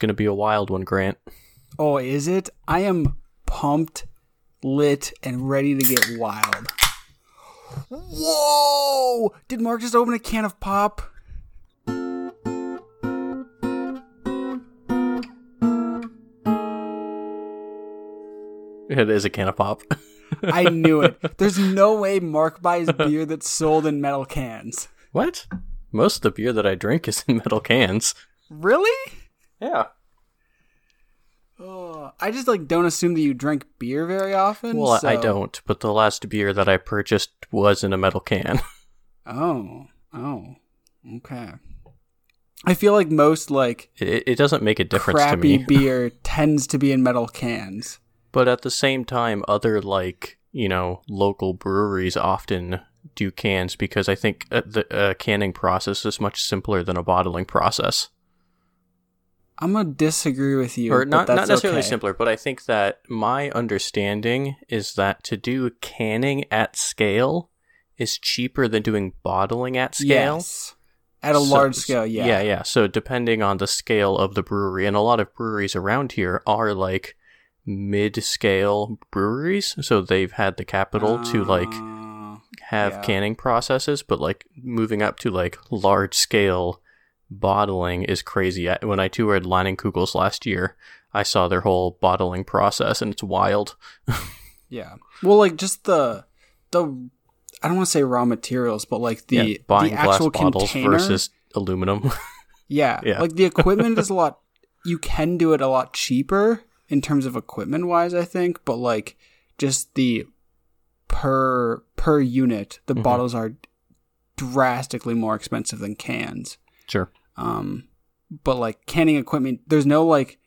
going to be a wild one, Grant. Oh, is it? I am pumped, lit, and ready to get wild. Whoa! Did Mark just open a can of pop? It is a can of pop. I knew it. There's no way Mark buys beer that's sold in metal cans. what? Most of the beer that I drink is in metal cans. Really? Yeah. Oh, I just like don't assume that you drink beer very often. Well, I don't, but the last beer that I purchased was in a metal can. Oh, oh, okay. I feel like most like It, it doesn't make a difference to me. beer tends to be in metal cans. But at the same time, other like you know local breweries often do cans because I think uh, the uh, canning process is much simpler than a bottling process, I'm gonna disagree with you, or but not that's not necessarily okay. simpler. But I think that my understanding is that to do canning at scale is cheaper than doing bottling at scale. Yes, at a So- large scale, yeah, Yeah, yeah. So depending on the scale of the brewery, and a lot of breweries around here are like mid-scale breweries, so they've had the capital to like Uh, have yeah. canning processes, but like moving up to like large-scale bottling is crazy. When I toured Leinenkugels last year, I saw their whole bottling process, and it's wild. yeah. Well, like just the the I don't want to say raw materials, but like the yeah, buying the glass actual bottles container. versus aluminum. yeah, Yeah. like the equipment is a lot. You can do it a lot cheaper in terms of equipment wise, I think, but like just the per per unit, the Mhm. bottles are drastically more expensive than cans. sure. Um, but like canning equipment, there's no like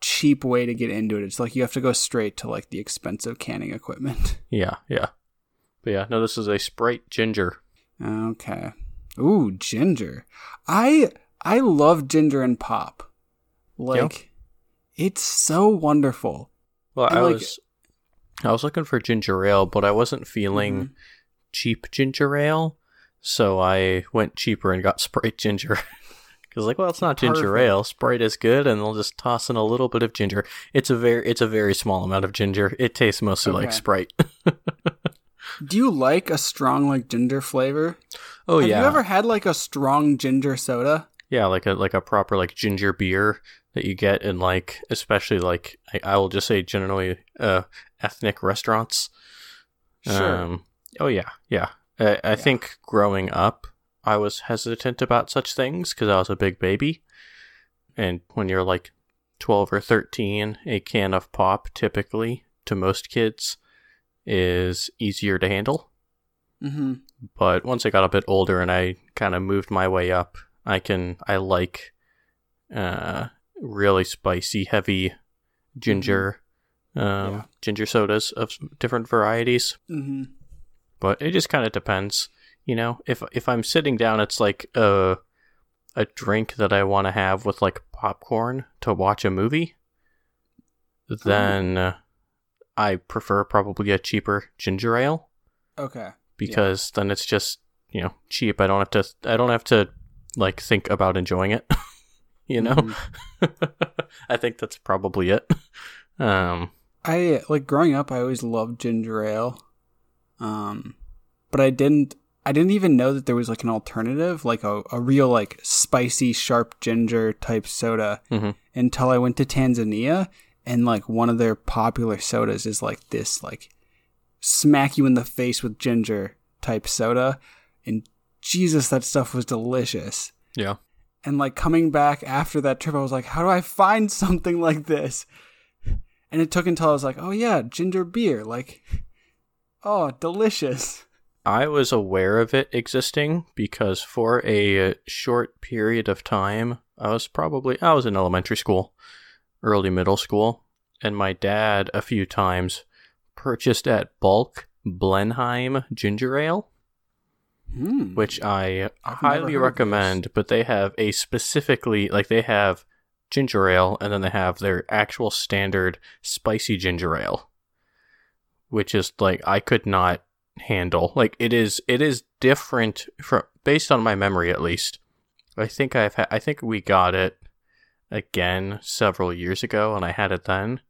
cheap way to get into it. It's like you have to go straight to like the expensive canning equipment. Yeah, yeah. But yeah, no, this is a Sprite Ginger. Okay. Ooh, ginger. I I love ginger and pop. Like it's so wonderful. Well, And, I like- was I was looking for ginger ale, but I wasn't feeling Mhm. cheap ginger ale, so I went cheaper and got Sprite ginger. Because like, well, it's not ginger Perfect. ale. Sprite is good, and they'll just toss in a little bit of ginger. It's a very, it's a very small amount of ginger. It tastes mostly like Sprite. Do you like a strong like ginger flavor? oh Have yeah, Have you ever had like a strong ginger soda? yeah, like a like a proper like ginger beer that you get in like, especially like I, I will just say generally uh, ethnic restaurants. Sure. Um, oh yeah, yeah. I, I think growing up, I was hesitant about such things because I was a big baby, and when you're like twelve or thirteen, a can of pop typically to most kids is easier to handle. mm-hmm. But once I got a bit older and I kind of moved my way up, I can I like uh, really spicy, heavy ginger um, Yeah. ginger sodas of different varieties Mm-hmm. but it just kind of depends you know if if i'm sitting down it's like a a drink that i want to have with like popcorn to watch a movie then uh, i prefer probably a cheaper ginger ale Okay. because then it's just you know cheap i don't have to i don't have to like think about enjoying it you know Mhm. i think that's probably it um I like growing up. I always loved ginger ale, um, but I didn't. I didn't even know that there was like an alternative, like a, a real like spicy, sharp ginger type soda, Mhm. until I went to Tanzania and like one of their popular sodas is like this, like smack you in the face with ginger type soda, and Jesus, that stuff was delicious. yeah And like coming back after that trip, I was like, how do I find something like this? And it took until I was like, oh yeah, ginger beer. Like, oh, delicious. I was aware of it existing because for a short period of time, I was probably I was in elementary school, early middle school, and my dad a few times purchased at bulk Blenheim ginger ale, Hmm. which I I've highly recommend, but they have a specifically like they have ginger ale and then they have their actual standard spicy ginger ale, which is like I could not handle. Like it is it is different from based on my memory at least. I think I've ha- I think we got it again several years ago, and I had it then.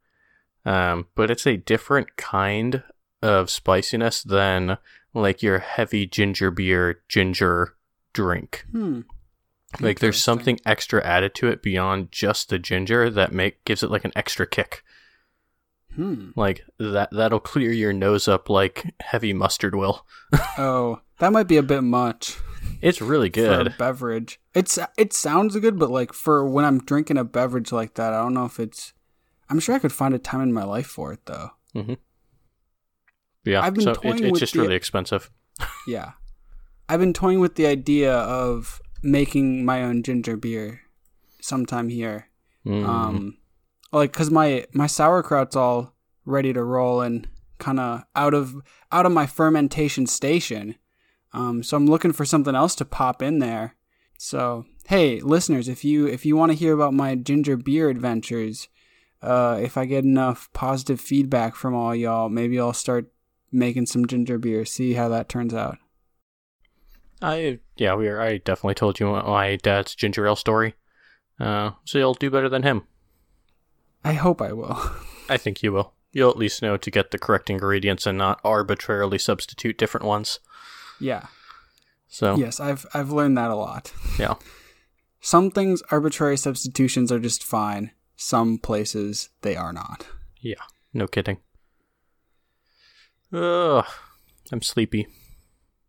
Um, but it's a different kind of spiciness than like your heavy ginger beer ginger drink. Hmm. Like there's something extra added to it beyond just the ginger that make gives it like an extra kick. Hmm. Like that that'll clear your nose up like heavy mustard will. Oh, that might be a bit much It's really for a good. beverage. It's it sounds good, but like for when I'm drinking a beverage like that, I don't know if it's. I'm sure I could find a time in my life for it though. Yeah. I've been so it, it's with just the- really expensive. Yeah, I've been toying with the idea of making my own ginger beer sometime here. Mm. Um, like because my my sauerkraut's all ready to roll and kind of out of out of my fermentation station. Um, so I'm looking for something else to pop in there. So hey, listeners, if you if you want to hear about my ginger beer adventures, uh, if I get enough positive feedback from all y'all, maybe I'll start making some ginger beer. See how that turns out. I yeah, we are I definitely told you my dad's ginger ale story. Uh, so you'll do better than him. I hope I will. I think you will. You'll at least know to get the correct ingredients and not arbitrarily substitute different ones. yeah. So Yes, I've I've learned that a lot. yeah. Some things arbitrary substitutions are just fine. Some places they are not. Yeah, no kidding. Ugh, I'm sleepy.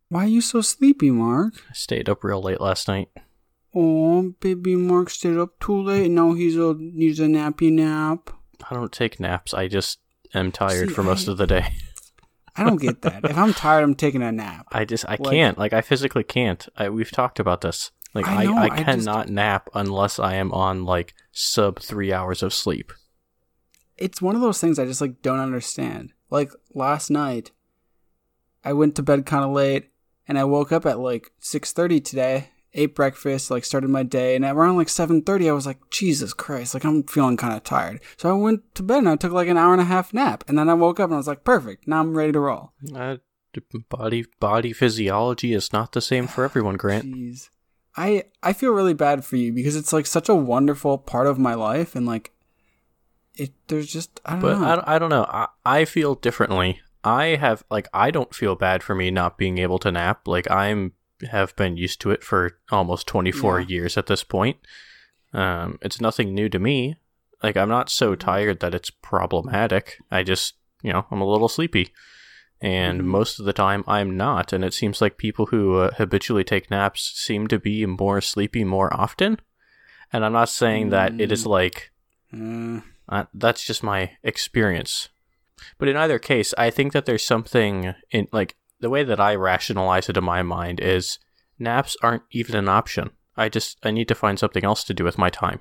Why are you so sleepy, Mark? I stayed up real late last night. Oh, baby Mark stayed up too late. Now he's a needs a nappy nap. I don't take naps. I just am tired See, for most I- of the day. I don't get that. if I'm tired, I'm taking a nap. I just I Like- can't. Like I physically can't. I, we've talked about this. Like I I, know, I, I just- cannot nap unless I am on like sub three hours of sleep. It's one of those things I just like don't understand. Like last night, I went to bed kind of late, and I woke up at like six thirty today. Ate breakfast, like started my day, and around like seven thirty, I was like, Jesus Christ, like I'm feeling kind of tired. So I went to bed and I took like an hour and a half nap, and then I woke up and I was like, perfect, now I'm ready to roll. Uh, body body physiology is not the same for everyone, Grant. Jeez. I I feel really bad for you because it's like such a wonderful part of my life and like it there's just I don't But know. I, I don't know. I, I feel differently. I have like I don't feel bad for me not being able to nap. Like I'm have been used to it for almost 24 Yeah. years at this point. Um, it's nothing new to me. Like I'm not so tired that it's problematic. I just you know I'm a little sleepy, and Mhm. most of the time I'm not. And it seems like people who uh, habitually take naps seem to be more sleepy more often. And I'm not saying that it is Mm. like Uh, uh, that's just my experience. But in either case, I think that there's something in like the way that I rationalize it in my mind is naps aren't even an option. I just I need to find something else to do with my time.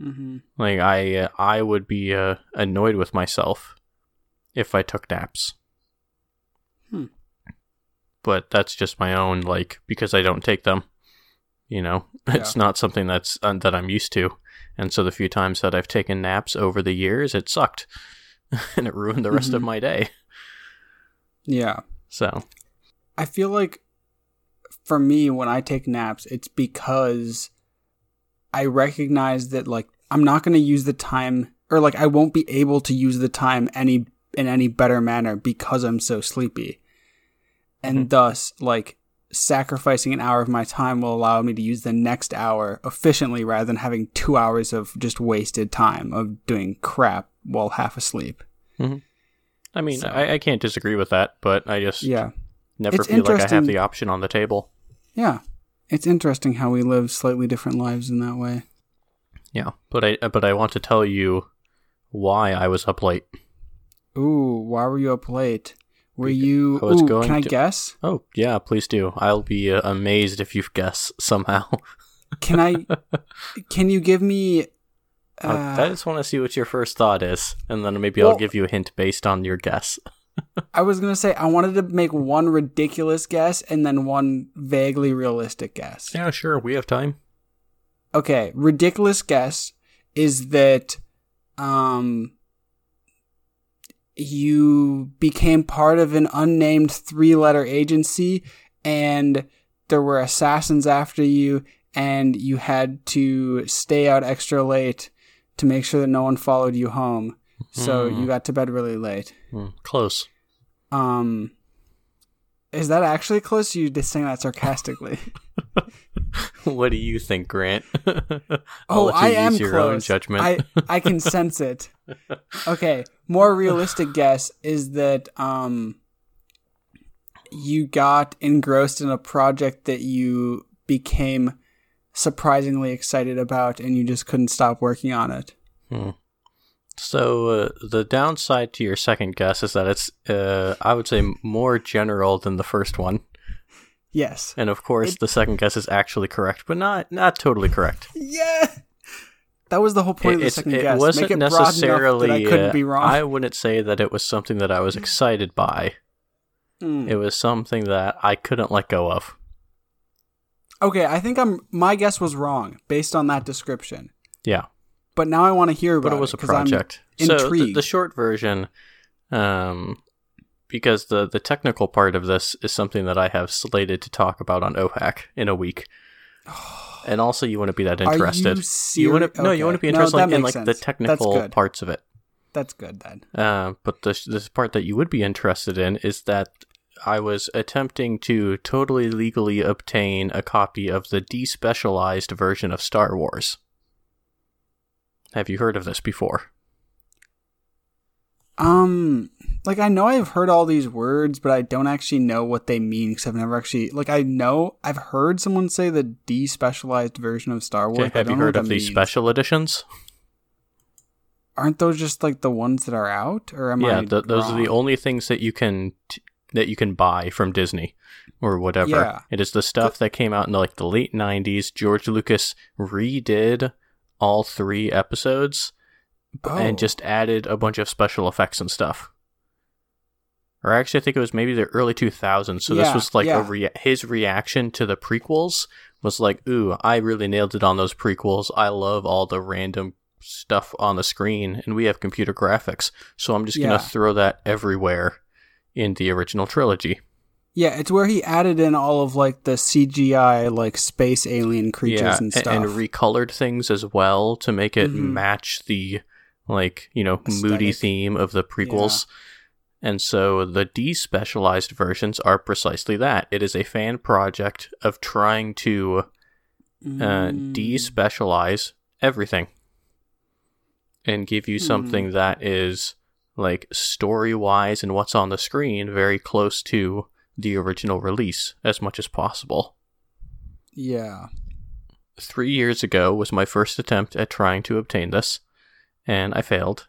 mhm. Like I uh, I would be uh, annoyed with myself if I took naps. Hmm. But that's just my own like because I don't take them. You know, it's not something that's uh, that I'm used to, and so the few times that I've taken naps over the years, it sucked, and it ruined the rest of Mhm. my day. Yeah. So I feel like for me when I take naps it's because I recognize that like I'm not going to use the time or like I won't be able to use the time any in any better manner because I'm so sleepy. And Mhm. thus like sacrificing an hour of my time will allow me to use the next hour efficiently rather than having 2 hours of just wasted time of doing crap while half asleep. I mean, So- I, I can't disagree with that, but I just Yeah. never It's feel like I have the option on the table. Yeah. It's interesting how we live slightly different lives in that way. Yeah, but I but I want to tell you why I was up late. Ooh, why were you up late? Were you? I was ooh, going can I to- guess? Oh yeah, please do. I'll be uh, amazed if you guess somehow. Can I? can you give me? Uh, I just want to see what your first thought is, and then maybe I'll give you a hint based on your guess. I was gonna say I wanted to make one ridiculous guess and then one vaguely realistic guess. Yeah, sure. We have time. Okay, ridiculous guess is that um you became part of an unnamed three-letter agency and there were assassins after you and you had to stay out extra late to make sure that no one followed you home. So Hmm. you got to bed really late. Hmm, close. Um, is that actually close? You just saying that sarcastically? what do you think, Grant? Oh, I am your close. own judgment. I I can sense it. Okay, more realistic guess is that um, you got engrossed in a project that you became surprisingly excited about, and you just couldn't stop working on it. Hmm. So uh, the downside to your second guess is that it's, uh, I would say, more general than the first one, Yes. and of course, It- the second guess is actually correct, but not not totally correct. Yeah. That was the whole point of the It- second it guess. wasn't Make it necessarily. I couldn't uh, be wrong. I wouldn't say that it was something that I was excited by. Mm. It was something that I couldn't let go of. Okay, I think I'm. My guess was wrong based on that description. Yeah. But now I want to hear about but it was a 'cause I'm project. So the, the short version, um, because the the technical part of this is something that I have slated to talk about on OHAC in a week, and also you want to be that Are interested. you want to no, you want to be interested in like the technical parts of it. That's good then. Uh, but the this part that you would be interested in is that I was attempting to totally legally obtain a copy of the despecialized version of Star Wars. Have you heard of this before? Um, like I know I've heard all these words, but I don't actually know what they mean because I've never actually like I know I've heard someone say the despecialized version of Star Wars. Okay, have you heard of the special editions? Aren't those just like the ones that are out, or am yeah, I? Yeah, those are the only things that you can t- that you can buy from Disney or whatever. Yeah. It is the stuff that came out in like the late '90s. George Lucas redid all three episodes Oh. and just added a bunch of special effects and stuff. Or actually, I think it was maybe the early 2000s. So this was like a yeah. rea- his reaction to the prequels was like, "Ooh, I really nailed it on those prequels. I love all the random stuff on the screen, and we have computer graphics, so I'm just Yeah. gonna throw that everywhere in the original trilogy." Yeah, it's where he added in all of like the CGI like space alien creatures yeah, and stuff. and recolored things as well to make it Mhm. match the like you know moody theme of the prequels. And so the despecialized versions are precisely that. It is a fan project of trying to uh, Mm. despecialize everything and give you something that is like story wise and what's on the screen very close to the original release as much as possible. Yeah. three years ago was my first attempt at trying to obtain this, and I failed.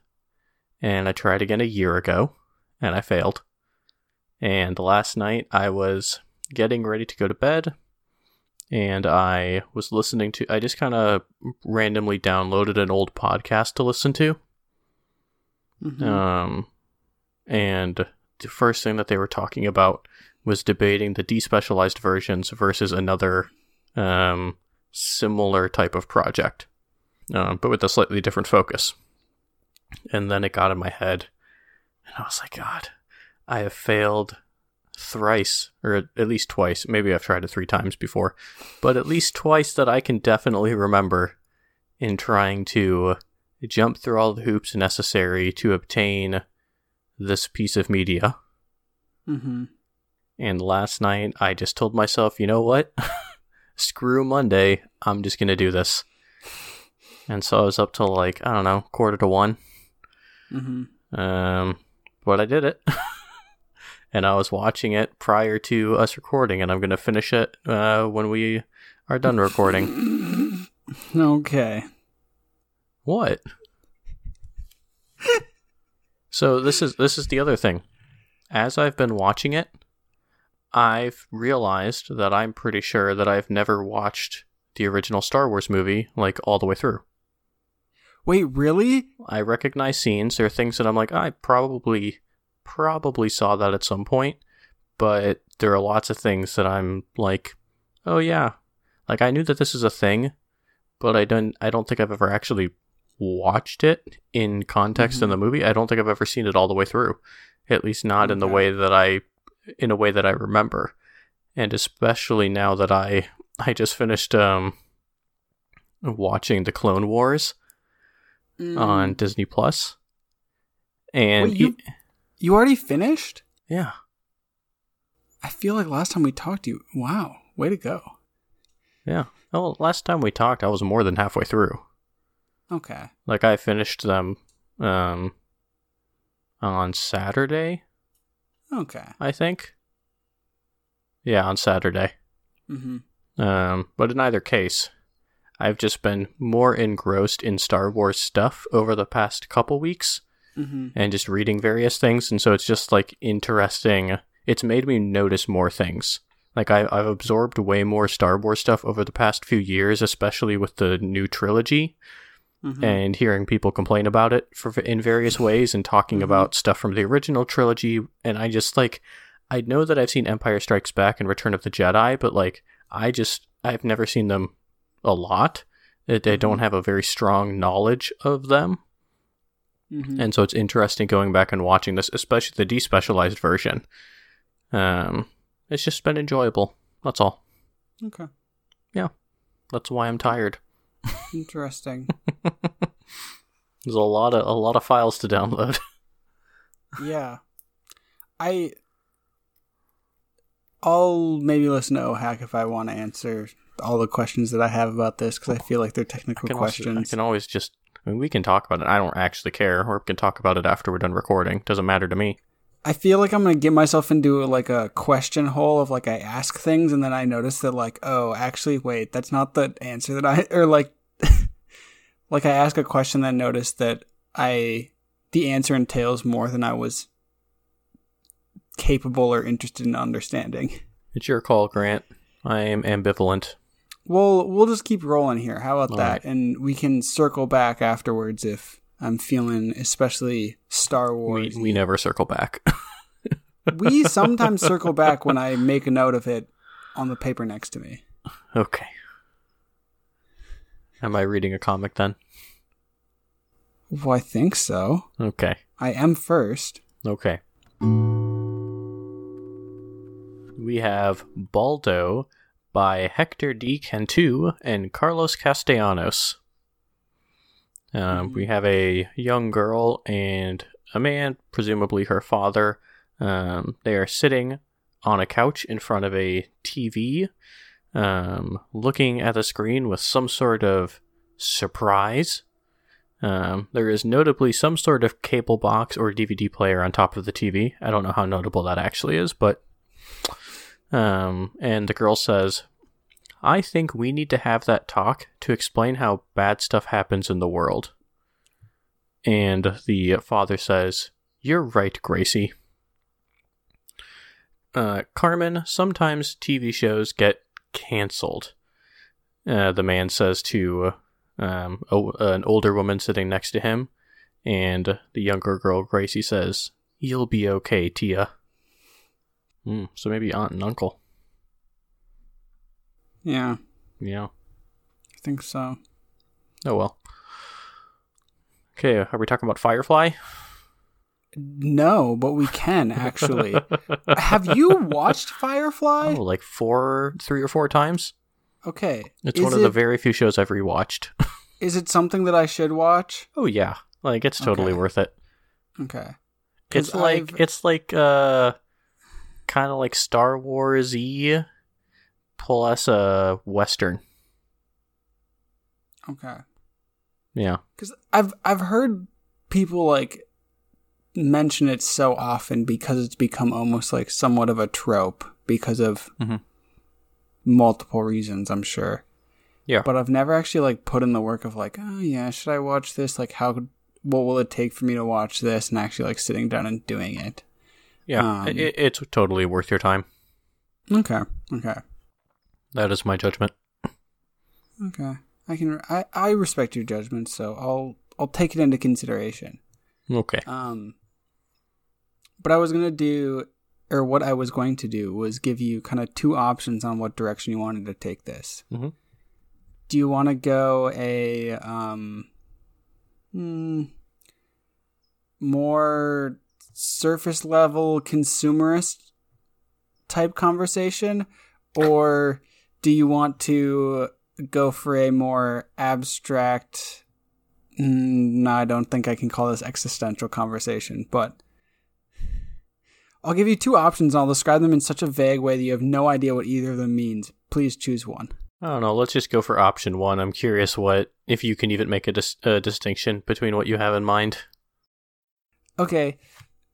And I tried again a year ago, and I failed. And last night I was getting ready to go to bed, and I was listening to, I just kind of randomly downloaded an old podcast to listen to. Mhm. Um, and the first thing that they were talking about was debating the despecialized versions versus another um, similar type of project, um, but with a slightly different focus. And then it got in my head, and I was like, God, I have failed thrice, or at least twice. Maybe I've tried it three times before, but at least twice that I can definitely remember in trying to jump through all the hoops necessary to obtain this piece of media. Mhm. And last night, I just told myself, you know what? Screw Monday. I'm just going to do this. And so I was up till like, I don't know, quarter to one. Mhm. Um, but I did it. and I was watching it prior to us recording, and I'm going to finish it uh, when we are done recording. Okay. What? so this is this is the other thing. As I've been watching it, I've realized that I'm pretty sure that I've never watched the original Star Wars movie like all the way through. Wait, really? I recognize scenes. There are things that I'm like, I probably probably saw that at some point, but there are lots of things that I'm like, oh yeah. Like I knew that this is a thing, but I don't I don't think I've ever actually watched it in context in Mhm. the movie. I don't think I've ever seen it all the way through. At least not in the way that I in a way that I remember. And especially now that I I just finished um watching the Clone Wars Mm. on Disney And Wait, you- You already finished? yeah, I feel like last time we talked you. Wow, way to go. yeah. Well, last time we talked, I was more than halfway through. Okay. Like I finished them um on Saturday, Okay. I think. Yeah, on Saturday. Mm-hmm. Um, but in either case, I've just been more engrossed in Star Wars stuff over the past couple weeks Mm-hmm. and just reading various things, and so it's just like interesting. It's made me notice more things. Like I, I've absorbed way more Star Wars stuff over the past few years, especially with the new trilogy, Mm-hmm. and hearing people complain about it for in various ways and talking Mhm. about stuff from the original trilogy. And I just like, I know that I've seen Empire Strikes Back and Return of the Jedi, but like, I just I've never seen them a lot. I don't Mhm. have a very strong knowledge of them. Mm-hmm. And so it's interesting going back and watching this, especially the despecialized version. Um, it's just been enjoyable. That's all. Okay. Yeah. That's why I'm tired. Interesting. There's a lot of a lot of files to download. yeah. I. I'll maybe listen to OHAC if I want to answer all the questions that I have about this because I feel like they're I technical can, also, I can always just. I mean, we can talk about it. I don't actually care, or we can talk about it after we're done recording. Doesn't matter to me. I feel like I'm gonna get myself into like a question hole of like I ask things and then I notice that like oh actually wait that's not the answer that I or like like I ask a question then notice that I the answer entails more than I was capable or interested in understanding. It's your call, Grant. I am ambivalent. Well, we'll just keep rolling here. How about All that? right. And we can circle back afterwards if I'm feeling especially Star We Wars. we never circle back. we sometimes circle back when I make a note of it on the paper next to me. okay. Am I reading a comic then? Well, I think so. Okay. I am first. Okay. We have Baldo by Hector D. Cantu and Carlos Castellanos. Um, Mhm. We have a young girl and a man, presumably her father. Um, they are sitting on a couch in front of a TV, um, looking at the screen with some sort of surprise. Um, there is notably some sort of cable box or DVD player on top of the TV. I don't know how notable that actually is, but. Um, and the girl says, I think we need to have that talk to explain how bad stuff happens in the world. And the father says, You're right, Gracie. Uh, Carmen, sometimes TV shows get canceled. Uh, the man says to um, o- an older woman sitting next to him, and the younger girl, Gracie, says, You'll be okay, Tia. Hmm, so maybe aunt and uncle. Yeah, Yeah. I think so. Oh well. Okay, are we talking about Firefly? No, but we can actually. have you watched Firefly? Oh, like four, three or four times. Okay. It's is one of it, the very few shows I've rewatched. Is it something that I should watch? oh yeah, like it's totally Okay. worth it. Okay. It's like I've- it's like uh, kind of like Star Wars y plus a western. Okay. Yeah, Because I've I've heard people like mention it so often because it's become almost like somewhat of a trope because of Mhm. multiple reasons. I'm sure. Yeah. But I've never actually like put in the work of like, oh yeah, should I watch this? Like, how? could- What will it take for me to watch this? And actually like sitting down and doing it. yeah, Um, it, it's totally worth your time. Okay. Okay. That is my judgment. Okay. I can. I I respect your judgment, so I'll I'll take it into consideration. Okay. Um, but I was gonna do, or what I was going to do was give you kind of two options on what direction you wanted to take this. Mhm. Do you want to go a um, hmm, more surface level consumerist type conversation, or do you want to go for a more abstract. mm, No, I don't think I can call this existential conversation, but I'll give you two options. And I'll describe them in such a vague way that you have no idea what either of them means. Please choose one. I don't know. Let's just go for option one. I'm curious what if you can even make a, dis- a distinction between what you have in mind. Okay,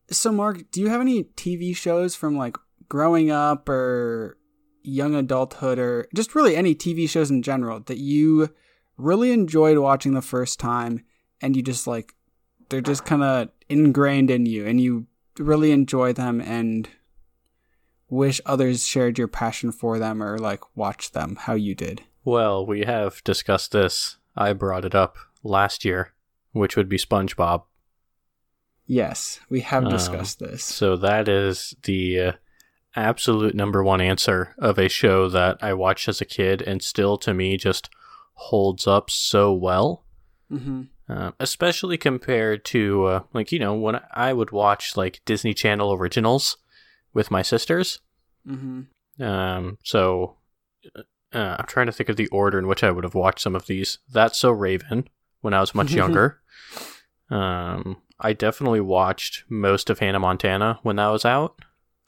so Mark, do you have any TV shows from like growing up or young adulthood or just really any TV shows in general that you really enjoyed watching the first time and you just like they're just kind of ingrained in you and you really enjoy them and wish others shared your passion for them or like watched them how you did? Well, we have discussed this. I brought it up last year, which would be SpongeBob. Yes, we have Um, discussed this. So that is the uh, absolute number one answer of a show that I watched as a kid and still to me just holds up so well. Mm-hmm. Uh, especially compared to uh, like you know when I would watch like Disney Channel originals with my sisters. Mm-hmm. Um, so uh, I'm trying to think of the order in which I would have watched some of these. That's So Raven when I was much younger. Um, I definitely watched most of Hannah Montana when that was out.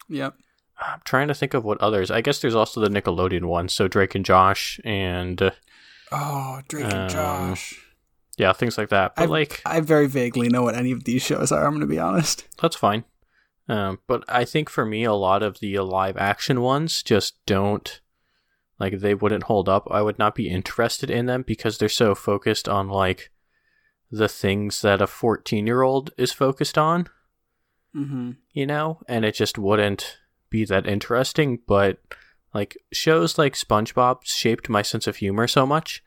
Yep. I'm trying to think of what others. I guess there's also the Nickelodeon one, so Drake and Josh, and uh, Oh, Drake Um, and Josh. Yeah, things like that. But I've- like, I very vaguely know what any of these shows are. I'm going to be honest. that's fine. Um, but I think for me, a lot of the live action ones just don't like they wouldn't hold up. I would not be interested in them because they're so focused on like the things that a 14 year old is focused on, Mm-hmm. you know, and it just wouldn't be that interesting. But like shows like SpongeBob shaped my sense of humor so much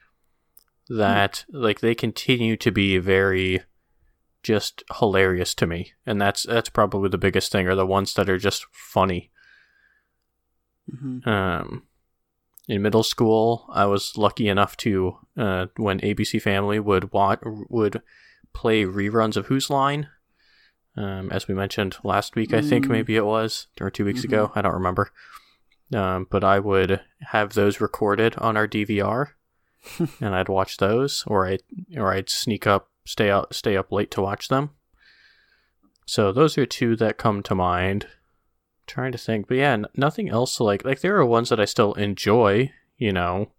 that like they continue to be very just hilarious to me. And that's that's probably the biggest thing are the ones that are just funny. Mm-hmm. um in middle school i was lucky enough to uh when abc family would watch would play reruns of whose line? Um as we mentioned last week i think Mm. maybe it was or two weeks ago i don't remember. Um but i would have those recorded on our dvr and i'd watch those or i or i'd sneak up stay out stay up late to watch them. So those are two that come to mind. Trying to think but yeah n- nothing else like like there are ones that i still enjoy you know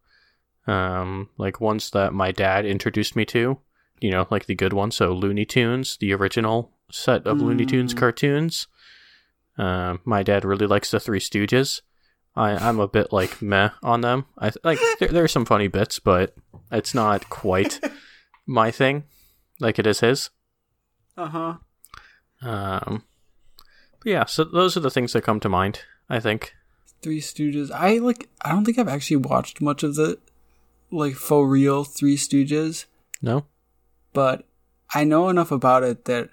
um like ones that my dad introduced me to you know like the good ones. So looney tunes the original set of looney tunes Mm. cartoons. Um my dad really likes the three stooges i i'm a bit like meh on them i like there, there are some funny bits but it's not quite my thing like it is his Uh-huh. um, but yeah, so those are the things that come to mind. I think. Three Stooges. I like. I don't think I've actually watched much of the like faux real Three Stooges, No. but I know enough about it that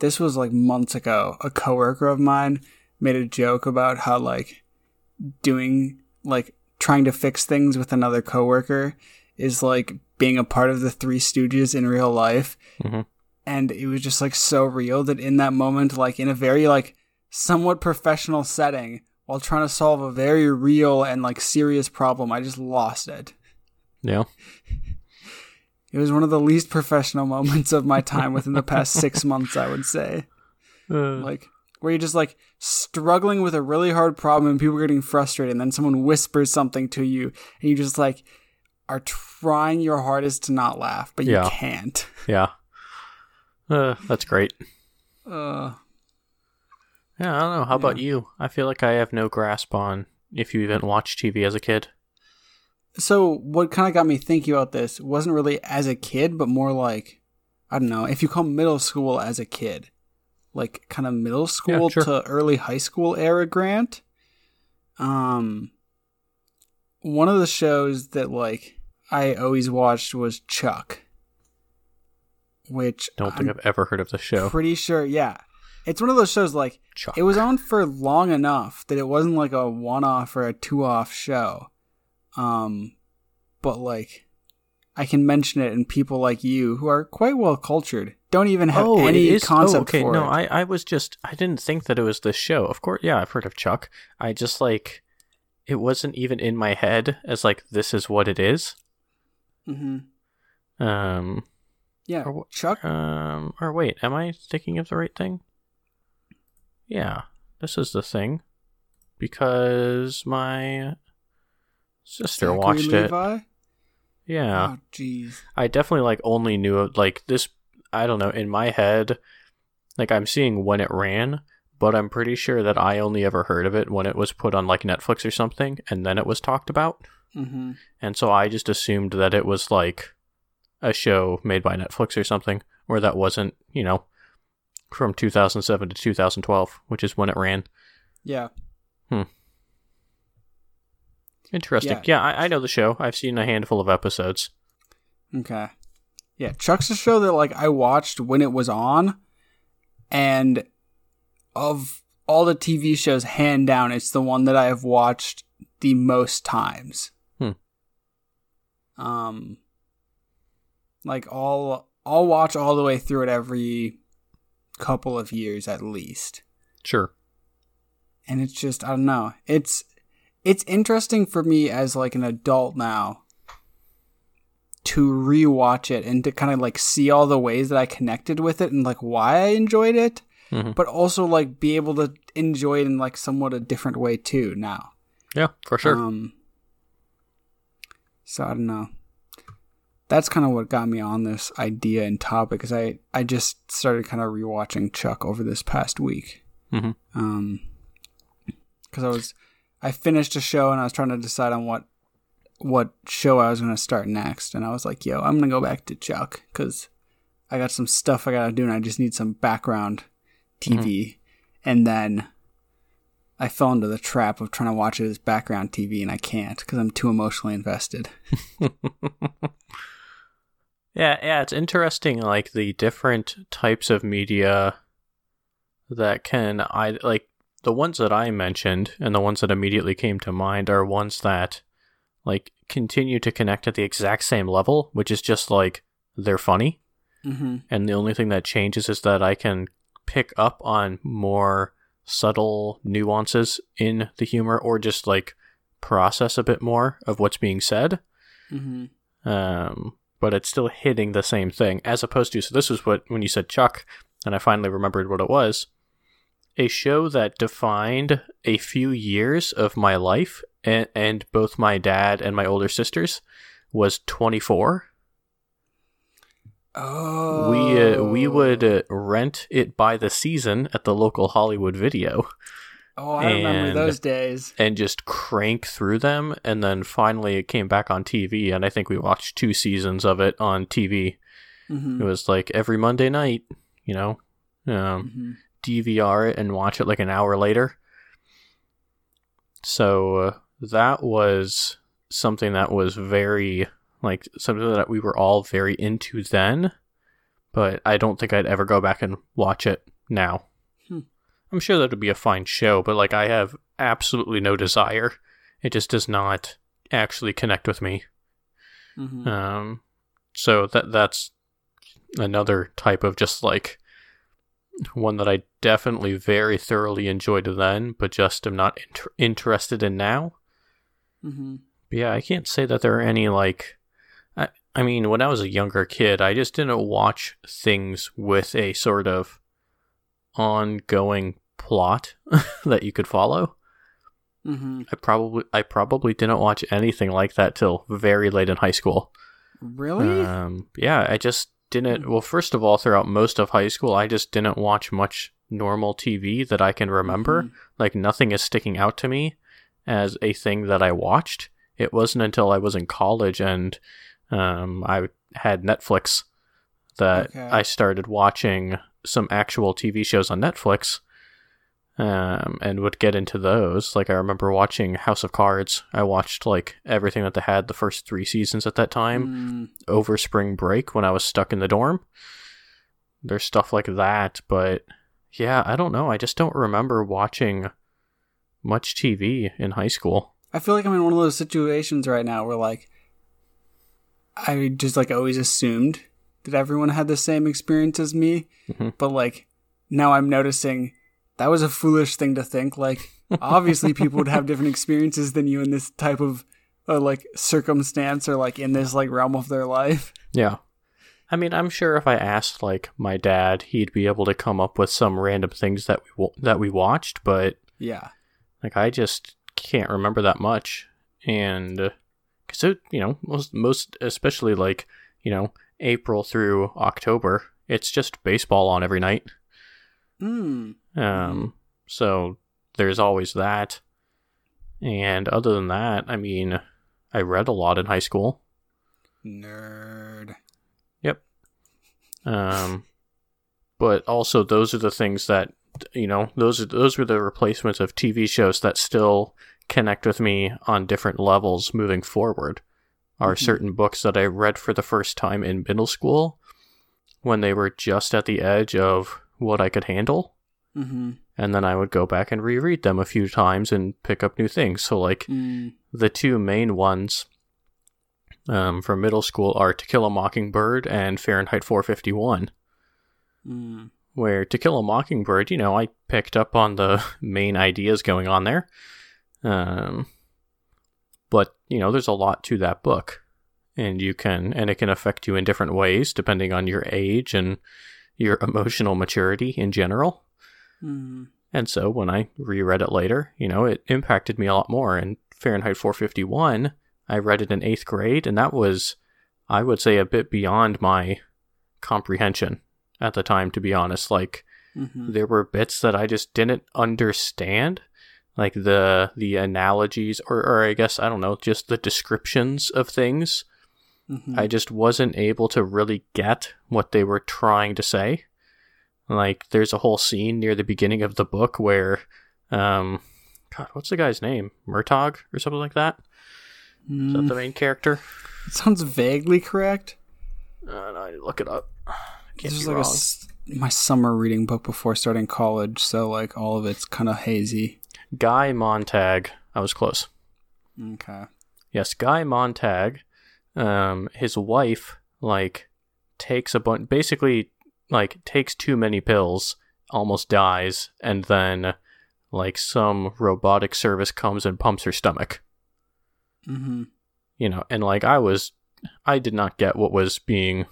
this was like months ago. A coworker of mine made a joke about how like doing like trying to fix things with another coworker is like being a part of the Three Stooges in real life. Mhm. And it was just like so real that in that moment, like in a very like somewhat professional setting, while trying to solve a very real and like serious problem, I just lost it. Yeah. It was one of the least professional moments of my time within the past six months, I would say. Like, where you're just like struggling with a really hard problem and people are getting frustrated, and then someone whispers something to you, and you just like are trying your hardest to not laugh, but you can't. yeah. Uh, that's great. Uh, Yeah, I don't know. How about you? I feel like I have no grasp on if you even watched TV as a kid. so, what kind of got me thinking about this wasn't really as a kid, but more like, I don't know, if you call middle school as a kid, like kind of middle school sure. to early high school era Grant. Um, one of the shows that like I always watched was Chuck, which I Don't think I'm I've ever heard of the show. pretty sure, yeah, it's one of those shows like Chuck. it was on for long enough that it wasn't like a one-off or a two-off show. Um, but like I can mention it, and people like you who are quite well cultured don't even have oh, any is. concept oh, okay. no, it. I, I was just I didn't think that it was this show. Of course, yeah, I've heard of Chuck. I just like it wasn't even in my head as like this is what it is. Mm-hmm. Um, Yeah, Or Chuck. um, or wait, am I thinking of the right thing? Yeah, this is the thing because my sister Zachary watched it. Yeah. Oh, jeez. I definitely like only knew like this. I don't know. In my head, like I'm seeing when it ran, but I'm pretty sure that I only ever heard of it when it was put on like Netflix or something, and then it was talked about. Mm-hmm. And so I just assumed that it was like a show made by Netflix or something, or that wasn't, you know, from 2007 to 2012, which is when it ran. Yeah. Hmm. Interesting. Yeah. Yeah, I, I know the show. I've seen a handful of episodes. Okay. Yeah, Chuck's a show that like I watched when it was on, and of all the TV shows, hand down, it's the one that I have watched the most times. Hmm. Um, like all, I'll watch all the way through it every couple of years at least, Sure. and it's just I don't know. It's it's interesting for me as like an adult now to rewatch it and to kind of like see all the ways that I connected with it and like why I enjoyed it, Mhm. but also like be able to enjoy it in like somewhat a different way too now. Yeah, for sure. Um, so I don't know. That's kind of what got me on this idea and topic because I I just started kind of rewatching Chuck over this past week. Mhm. Um, because I was I finished a show and I was trying to decide on what what show I was going to start next, and I was like, "Yo, I'm gonna go back to Chuck because I got some stuff I gotta do, and I just need some background TV." Mm-hmm. And then I fell into the trap of trying to watch it as background TV, and I can't because I'm too emotionally invested. Yeah, yeah, it's interesting like the different types of media that can I like the ones that I mentioned and the ones that immediately came to mind are ones that like continue to connect at the exact same level, which is just like they're funny Mm-hmm. and the only thing that changes is that I can pick up on more subtle nuances in the humor or just like process a bit more of what's being said Mm-hmm. um, but it's still hitting the same thing as opposed to so this was what when you said chuck and i finally remembered what it was a show that defined a few years of my life and, and both my dad and my older sisters was 24 Oh, we uh, we would uh, rent it by the season at the local hollywood video. Oh, I remember those days. and just crank through them and then finally it came back on tv and i think we watched two seasons of it on tv Mm-hmm. It was like every Monday night, you know, um, hmm DVR it and watch it like an hour later. So uh, that was something that was very like something that we were all very into then, but I don't think I'd ever go back and watch it now. Hmm. I'm sure that would be a fine show, but like I have absolutely no desire. It just does not actually connect with me. hmm Um, so that that's another type of just like one that I definitely very thoroughly enjoyed then, but just am not inter- interested in now. hmm But yeah, I can't say that there are any like. I I mean, when I was a younger kid, I just didn't watch things with a sort of ongoing plot that you could follow. hmm I probably I probably didn't watch anything like that till very late in high school. Really? Um, yeah, I just didn't. Well, first of all, throughout most of high school, I just didn't watch much normal TV that I can remember. Mhm. Like, nothing is sticking out to me as a thing that I watched. It wasn't until I was in college and um, I had Netflix that Okay. I started watching some actual TV shows on Netflix um, and would get into those. Like I remember watching House of Cards. I watched like everything that they had the first three seasons at that time Mm, over spring break when I was stuck in the dorm. There's stuff like that, but yeah, I don't know. I just don't remember watching much TV in high school. I feel like I'm in one of those situations right now where like I just like always assumed that everyone had the same experience as me, Mhm. but like now I'm noticing that was a foolish thing to think. Like, obviously, people would have different experiences than you in this type of uh, like circumstance or like in this like realm of their life. Yeah. I mean, I'm sure if I asked like my dad, he'd be able to come up with some random things that we that we watched, but Yeah. like I just can't remember that much. And cuz it, you know, most most especially like, you know, April through October, it's just baseball on every night. Mm. Um so there's always that. And other than that, I mean, I read a lot in high school. Nerd. Yep. Um, but also those are the things that you know those are those were the replacements of TV shows that still connect with me on different levels moving forward. Are Mhm. certain books that I read for the first time in middle school when they were just at the edge of what I could handle, Mm-hmm. and then I would go back and reread them a few times and pick up new things. So like Mm. the two main ones um, from middle school are To Kill a Mockingbird and Fahrenheit 451. Mm. Where To Kill a Mockingbird, you know, I picked up on the main ideas going on there. Um, but, you know, there's a lot to that book. And you can, and it can affect you in different ways depending on your age and your emotional maturity in general. Mm. And so when I reread it later, you know, it impacted me a lot more. And Fahrenheit 451, I read it in eighth grade, and that was, I would say, a bit beyond my comprehension at the time, to be honest. Like, Mm-hmm. there were bits that I just didn't understand. Like the the analogies, or, or I guess I don't know, just the descriptions of things. Mm-hmm. I just wasn't able to really get what they were trying to say. Like, there's a whole scene near the beginning of the book where, um, God, what's the guy's name? Murtog or something like that? Is that Mm. the main character? Sounds vaguely correct. Uh, no, I look it up. Can't This is like a my summer reading book before starting college, so like all of it's kind of hazy. Guy Montag. I was close. Okay. Yes, Guy Montag. Um, his wife like takes a bunch, basically like takes too many pills, almost dies, and then like some robotic service comes and pumps her stomach. Mm-hmm. You know, and like I was, I did not get what was being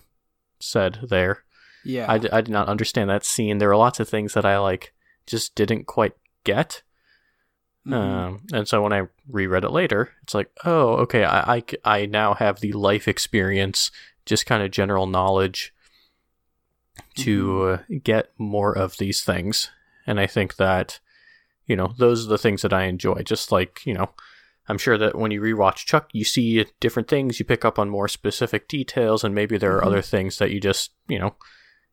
said there. Yeah. I, d- I did not understand that scene. There were lots of things that I like just didn't quite get. Mhm. Um, and so when I reread it later, it's like, oh, okay, I I now have the life experience, just kind of general knowledge to uh, get more of these things. And I think that, you know, those are the things that I enjoy. Just like, you know, I'm sure that when you rewatch Chuck, you see different things, you pick up on more specific details, and maybe there are Mhm. other things that you just, you know,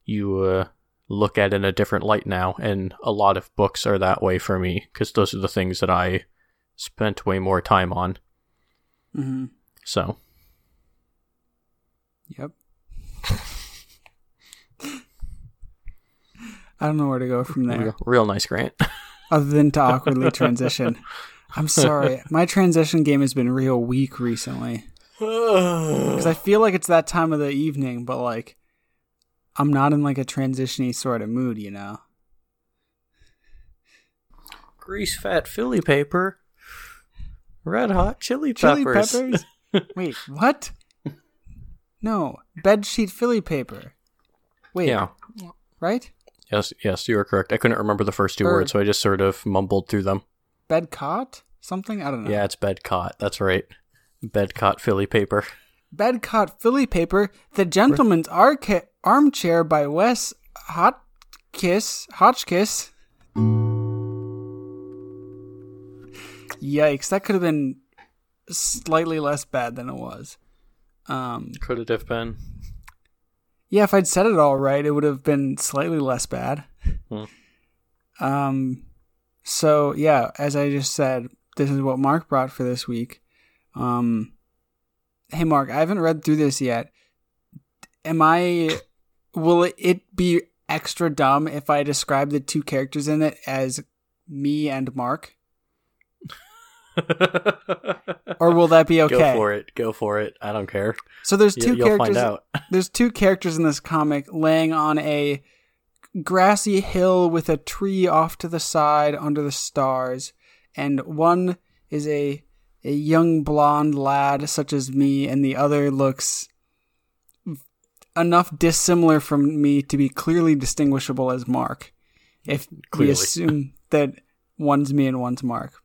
you uh, look at in a different light now. And a lot of books are that way for me because those are the things that I spent way more time on. Mhm. So, Yep. I don't know where to go from there, real, real nice, Grant. other than to awkwardly transition. I'm sorry, my transition game has been real weak recently because I feel like it's that time of the evening, but like I'm not in like a transitiony sort of mood, you know. Grease fat Philly paper, red hot chili Chili peppers. peppers. Wait, what? No, bed sheet Philly paper. Wait, Yeah. right? Yes, yes, you were correct. I couldn't remember the first two Or- words, so I just sort of mumbled through them. Bed cot? Something? I don't know. Yeah, it's bed cot. That's right. Bed cot Philly paper. Bed cot Philly paper. The Gentleman's Arca- Armchair by Wes Hotkiss. Hotchkiss. Yikes! That could have been slightly less bad than it was. Um, Could it have been? Yeah, if I'd said it all right, it would have been slightly less bad. Hmm. Um, so yeah, as I just said, this is what Mark brought for this week. Um, hey Mark, I haven't read through this yet. Am I? Will it be extra dumb if I describe the two characters in it as me and Mark, or will that be okay? Go for it. Go for it. I don't care. So there's two you'll characters there's two characters in this comic laying on a grassy hill with a tree off to the side under the stars, and one is a a young blonde lad such as me, and the other looks enough dissimilar from me to be clearly distinguishable as Mark. If Clearly. we assume that one's me and one's Mark.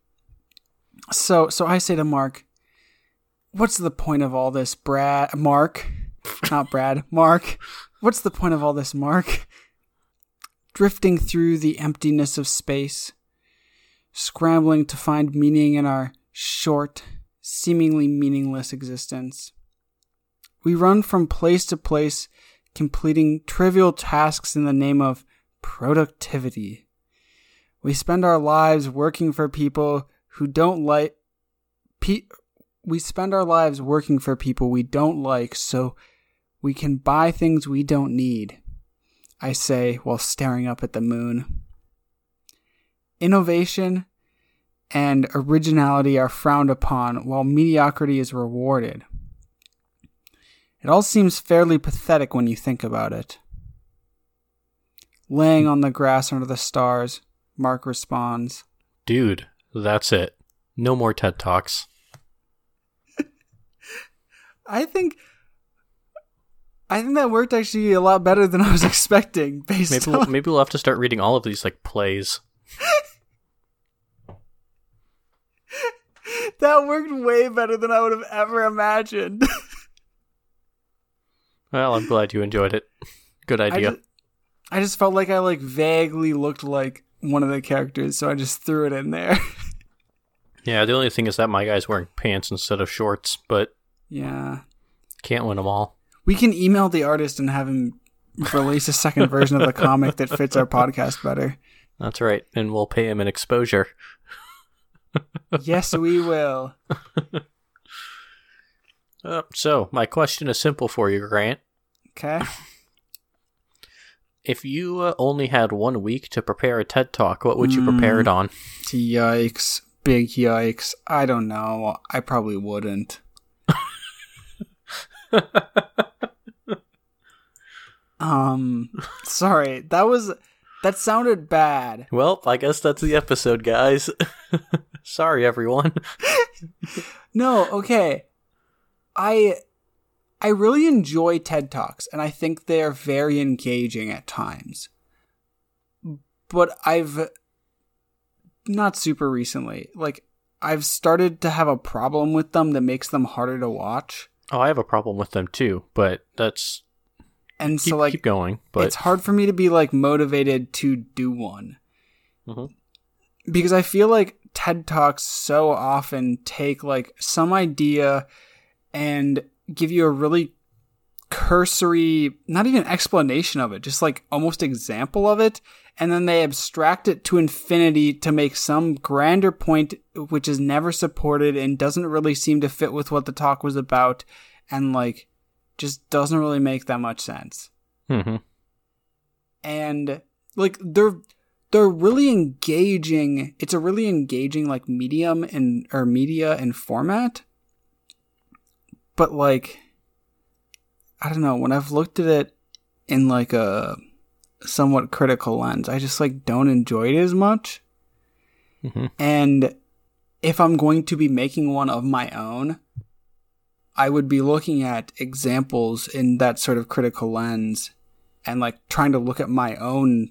So so I say to Mark, What's the point of all this, Brad Mark? Not Brad, Mark. What's the point of all this, Mark? Drifting through the emptiness of space, scrambling to find meaning in our short, seemingly meaningless existence. We run from place to place, completing trivial tasks in the name of productivity. We spend our lives working for people who don't like. Pe- we spend our lives working for people we don't like so we can buy things we don't need. I say while staring up at the moon. Innovation and originality are frowned upon while mediocrity is rewarded. It all seems fairly pathetic when you think about it. Laying on the grass under the stars, Mark responds, Dude, that's it. No more TED Talks. I think I think that worked actually a lot better than I was expecting based Maybe we'll, on maybe we'll have to start reading all of these like plays. that worked way better than I would have ever imagined. Well, I'm glad you enjoyed it. Good I idea. just, I just felt like I like vaguely looked like one of the characters, so I just threw it in there. Yeah, the only thing is that my guy's wearing pants instead of shorts, but yeah. can't win them all. We can email the artist and have him release a second version of the comic that fits our podcast better. That's right, and we'll pay him an exposure. Yes, we will. Uh, so, my question is simple for you, Grant. Okay. If you uh, only had one week to prepare a TED Talk, what would you prepare it on? Yikes. Big yikes. I don't know. I probably wouldn't. um sorry. That was that sounded bad. Well, I guess that's the episode, guys. Sorry, everyone. No, okay. I I really enjoy TED Talks and I think they're very engaging at times. But I've not super recently. Like I've started to have a problem with them that makes them harder to watch. Oh, I have a problem with them too, but that's And keep, so like keep going. But it's hard for me to be like motivated to do one Mhm. because I feel like TED Talks so often take like some idea and give you a really cursory, not even explanation of it, just like almost example of it. And then they abstract it to infinity to make some grander point, which is never supported and doesn't really seem to fit with what the talk was about. And like, just doesn't really make that much sense Mhm. and like they're they're really engaging it's a really engaging like medium and or media and format but like i don't know when i've looked at it in like a somewhat critical lens i just like don't enjoy it as much Mhm. and if i'm going to be making one of my own i would be looking at examples in that sort of critical lens and like trying to look at my own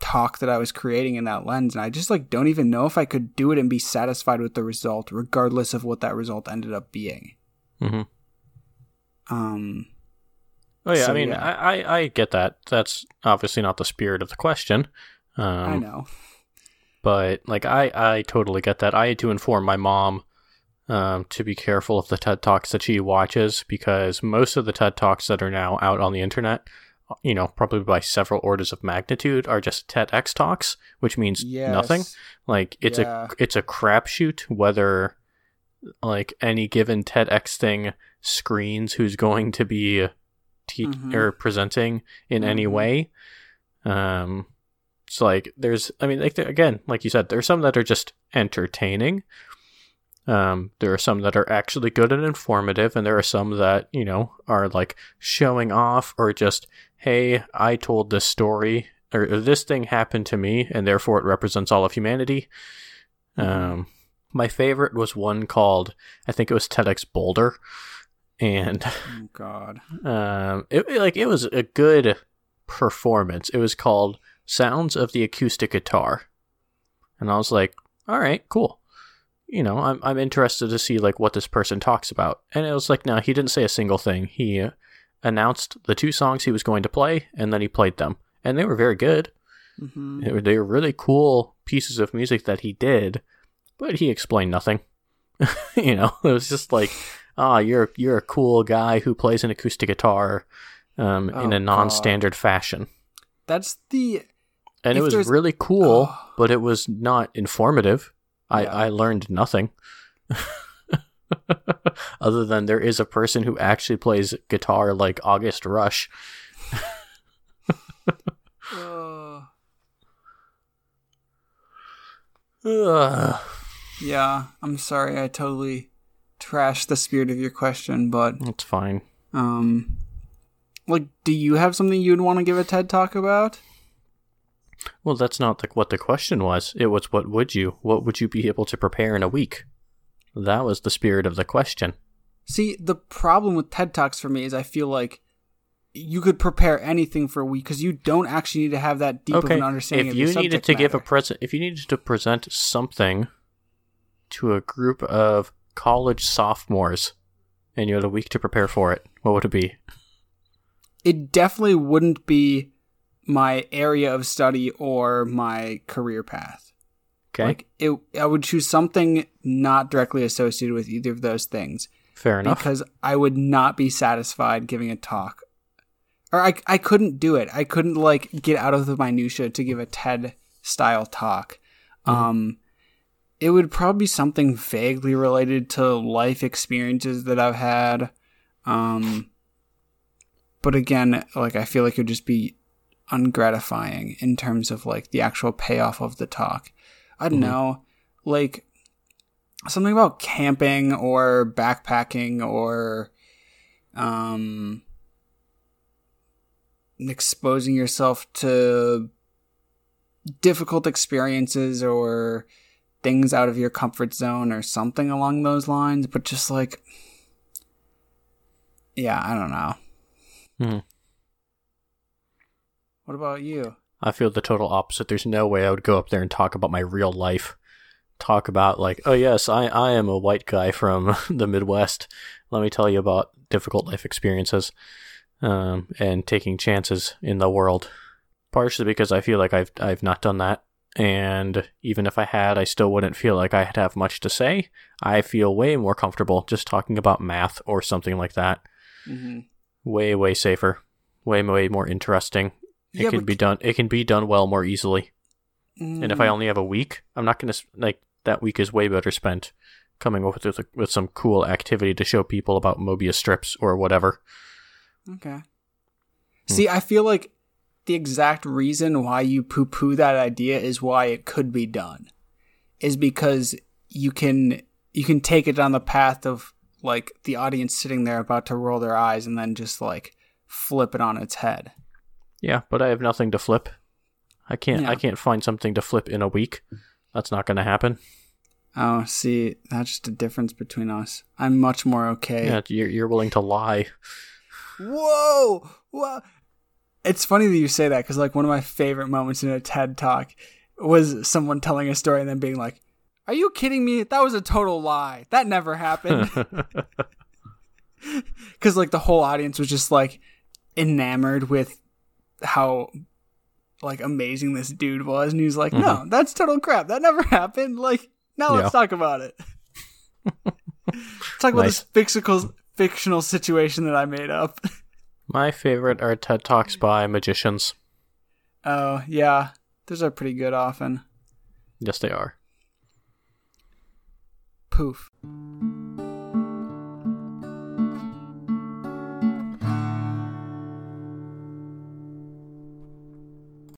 talk that I was creating in that lens and I just like don't even know if I could do it and be satisfied with the result regardless of what that result ended up being. Mhm. Um Oh yeah, So, I mean, yeah. I, I I get that. That's obviously not the spirit of the question. Um, I know. but like I I totally get that. I had to inform my mom um, to be careful of the TED talks that she watches because most of the TED talks that are now out on the internet, you know, probably by several orders of magnitude, are just TEDx talks, which means Yes. nothing. Like it's Yeah. a it's a crapshoot whether like any given TEDx thing screens who's going to be te- Mhm. or presenting in any Mhm. way. Um, it's like there's, I mean, like again, like you said, there's some that are just entertaining, Um, there are some that are actually good and informative, and there are some that, you know, are like showing off or just, hey, I told this story, or this thing happened to me, and therefore it represents all of humanity. Um, my favorite was one called, I think it was TEDx Boulder, and Oh God. um, it, like it was a good performance. It was called "Sounds of the Acoustic Guitar," and I was like, "All right, cool." You know, I'm I'm interested to see like what this person talks about. And it was like, no, he didn't say a single thing. He uh, announced the two songs he was going to play, and then he played them, and they were very good. hmm They were, they were really cool pieces of music that he did, but he explained nothing. you know, it was just like, ah, you're you're a cool guy who plays an acoustic guitar um, in Oh, a non-standard fashion, That's the and it was there's- really cool, Oh. but it was not informative. I Yeah. I learned nothing. Other than there is a person who actually plays guitar like August Rush. uh, Ugh. yeah. I'm sorry. I totally trashed the spirit of your question, but It's fine. um, like, do you have something you'd want to give a TED talk about? Well, that's not the, what the question was. It was what would you? What would you be able to prepare in a week? That was the spirit of the question. See, the problem with TED Talks for me is I feel like you could prepare anything for a week because you don't actually need to have that deep of an understanding if you needed to give a present, if you needed to present something to a group of college sophomores, and you had a week to prepare for it, what would it be? it definitely wouldn't be my area of study or my career path. Okay, Like it, I would choose something not directly associated with either of those things fair enough. because I would not be satisfied giving a talk, or I I couldn't do it. I couldn't like get out of the minutia to give a TED style talk. Um, it would probably be something vaguely related to life experiences that I've had. Um, but again, like I feel like it would just be ungratifying in terms of like the actual payoff of the talk. I don't Mhm. know, like something about camping or backpacking or um exposing yourself to difficult experiences or things out of your comfort zone or something along those lines but just like yeah i don't know Hmm. what about you I feel the total opposite. There's no way I would go up there and talk about my real life. Talk about like, oh yes, I, I am a white guy from the Midwest. Let me tell you about difficult life experiences, um, and taking chances in the world. Partially because I feel like I've I've not done that, and even if I had, I still wouldn't feel like I'd have much to say. I feel way more comfortable just talking about math or something like that. mm-hmm. Way way safer, way way more interesting. It Yeah, can but- be done. It can be done well more easily. And if I Mm. only have a week, I'm not gonna like that week is way better spent coming up with with, with some cool activity to show people about Mobius strips or whatever. Okay. See, I feel like the exact reason why you poo poo that idea is why it could be done. Is because you can you can take it down the path of like the audience sitting there about to roll their eyes and then just like flip it on its head. Yeah, but I have nothing to flip. I can't. Yeah. I can't find something to flip in a week. That's not gonna happen. Oh, see, that's just a difference between us. I'm much more okay. Yeah, you're you're willing to lie. Whoa! Whoa! It's funny that you say that because like one of my favorite moments in a TED talk was someone telling a story and then being like, "Are you kidding me? That was a total lie. That never happened." Because like the whole audience was just like enamored with how like amazing this dude was, and he was like, "No, mm-hmm. that's total crap. That never happened." Like now Yeah. let's talk about it. talk about Nice. this fictional fictional situation that I made up. My favorite are TED talks by magicians. Oh, yeah. Those are pretty good often. Yes, they are. Poof.